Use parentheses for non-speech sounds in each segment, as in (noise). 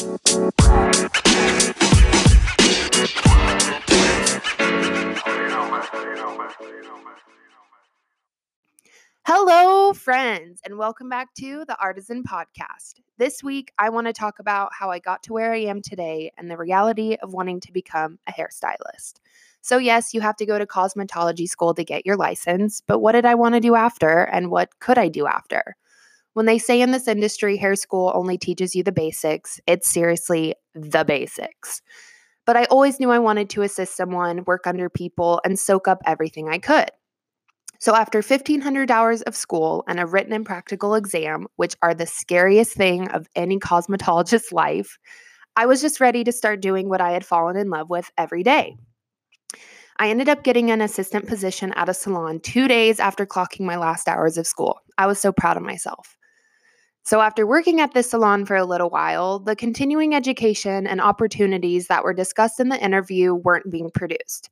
Hello, friends, and welcome back to the Artisan Podcast. This week, I want to talk about how I got to where I am today and the reality of wanting to become a hairstylist. So, yes, you have to go to cosmetology school to get your license, but what did I want to do after and what could I do after? When they say in this industry, hair school only teaches you the basics, it's seriously the basics. But I always knew I wanted to assist someone, work under people, and soak up everything I could. So, after 1,500 hours of school and a written and practical exam, which are the scariest thing of any cosmetologist's (laughs) life, I was just ready to start doing what I had fallen in love with every day. I ended up getting an assistant position at a salon two days after clocking my last hours of school. I was so proud of myself. So, after working at this salon for a little while, the continuing education and opportunities that were discussed in the interview weren't being produced.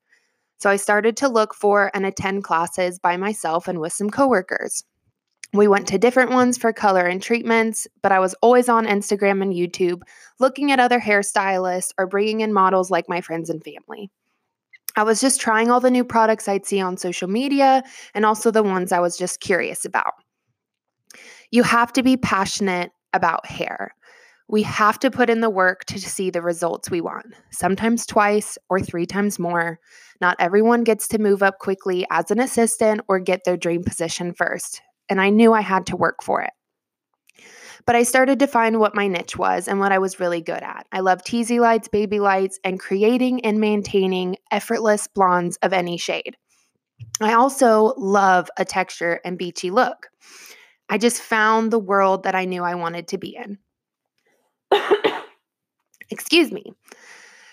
So, I started to look for and attend classes by myself and with some coworkers. We went to different ones for color and treatments, but I was always on Instagram and YouTube looking at other hairstylists or bringing in models like my friends and family. I was just trying all the new products I'd see on social media and also the ones I was just curious about. You have to be passionate about hair. We have to put in the work to see the results we want, sometimes twice or three times more. Not everyone gets to move up quickly as an assistant or get their dream position first, and I knew I had to work for it. But I started to find what my niche was and what I was really good at. I love teasy lights, baby lights, and creating and maintaining effortless blondes of any shade. I also love a texture and beachy look. I just found the world that I knew I wanted to be in. Excuse me.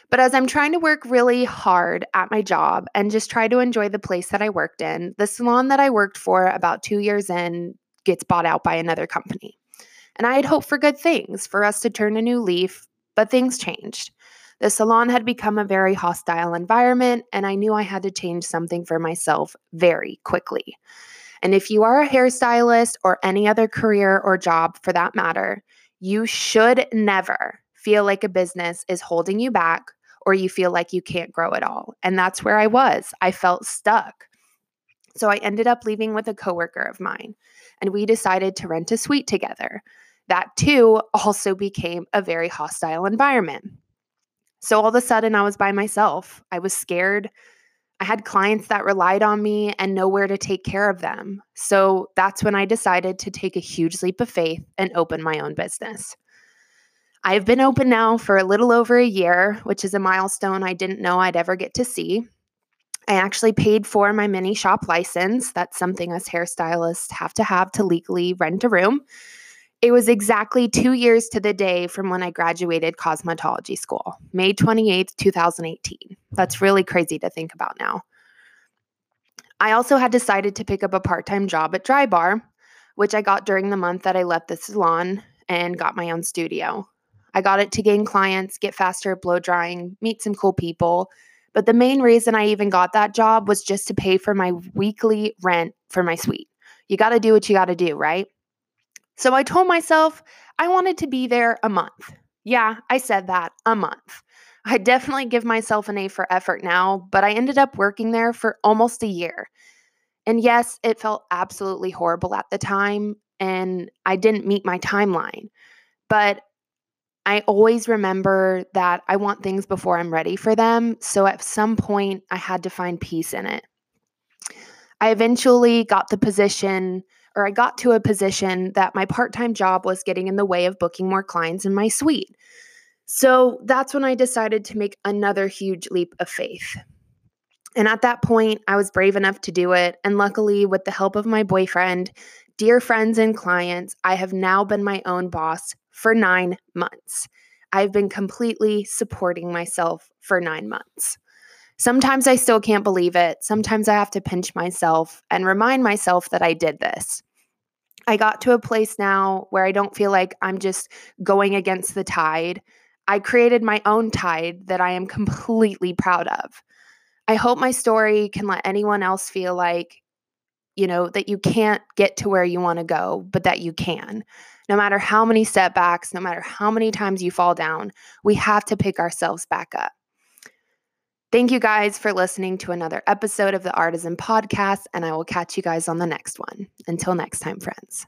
But as I'm trying to work really hard at my job and just try to enjoy the place that I worked in, the salon that I worked for about two years in gets bought out by another company. And I had hoped for good things, for us to turn a new leaf, but things changed. The salon had become a very hostile environment, and I knew I had to change something for myself very quickly. And if you are a hairstylist or any other career or job for that matter, you should never feel like a business is holding you back or you feel like you can't grow at all. And that's where I was. I felt stuck. So I ended up leaving with a coworker of mine, and we decided to rent a suite together that too also became a very hostile environment. So all of a sudden, I was by myself. I was scared. I had clients that relied on me and nowhere to take care of them. So that's when I decided to take a huge leap of faith and open my own business. I've been open now for a little over a year, which is a milestone I didn't know I'd ever get to see. I actually paid for my mini shop license. That's something us hairstylists have to have to legally rent a room. It was exactly two years to the day from when I graduated cosmetology school, May 28th, 2018. That's really crazy to think about now. I also had decided to pick up a part time job at Drybar, which I got during the month that I left the salon and got my own studio. I got it to gain clients, get faster at blow drying, meet some cool people. But the main reason I even got that job was just to pay for my weekly rent for my suite. You got to do what you got to do, right? So I told myself I wanted to be there a month. Yeah, I said that, a month. I definitely give myself an A for effort now, but I ended up working there for almost a year. And yes, it felt absolutely horrible at the time, and I didn't meet my timeline. But I always remember that I want things before I'm ready for them. So at some point, I had to find peace in it. I eventually got the position or I got to a position that my part time job was getting in the way of booking more clients in my suite. So that's when I decided to make another huge leap of faith. And at that point, I was brave enough to do it. And luckily, with the help of my boyfriend, dear friends, and clients, I have now been my own boss for nine months. I've been completely supporting myself for nine months. Sometimes I still can't believe it. Sometimes I have to pinch myself and remind myself that I did this. I got to a place now where I don't feel like I'm just going against the tide. I created my own tide that I am completely proud of. I hope my story can let anyone else feel like you know, that you can't get to where you want to go, but that you can. No matter how many setbacks, no matter how many times you fall down, we have to pick ourselves back up. Thank you guys for listening to another episode of the Artisan Podcast, and I will catch you guys on the next one. Until next time, friends.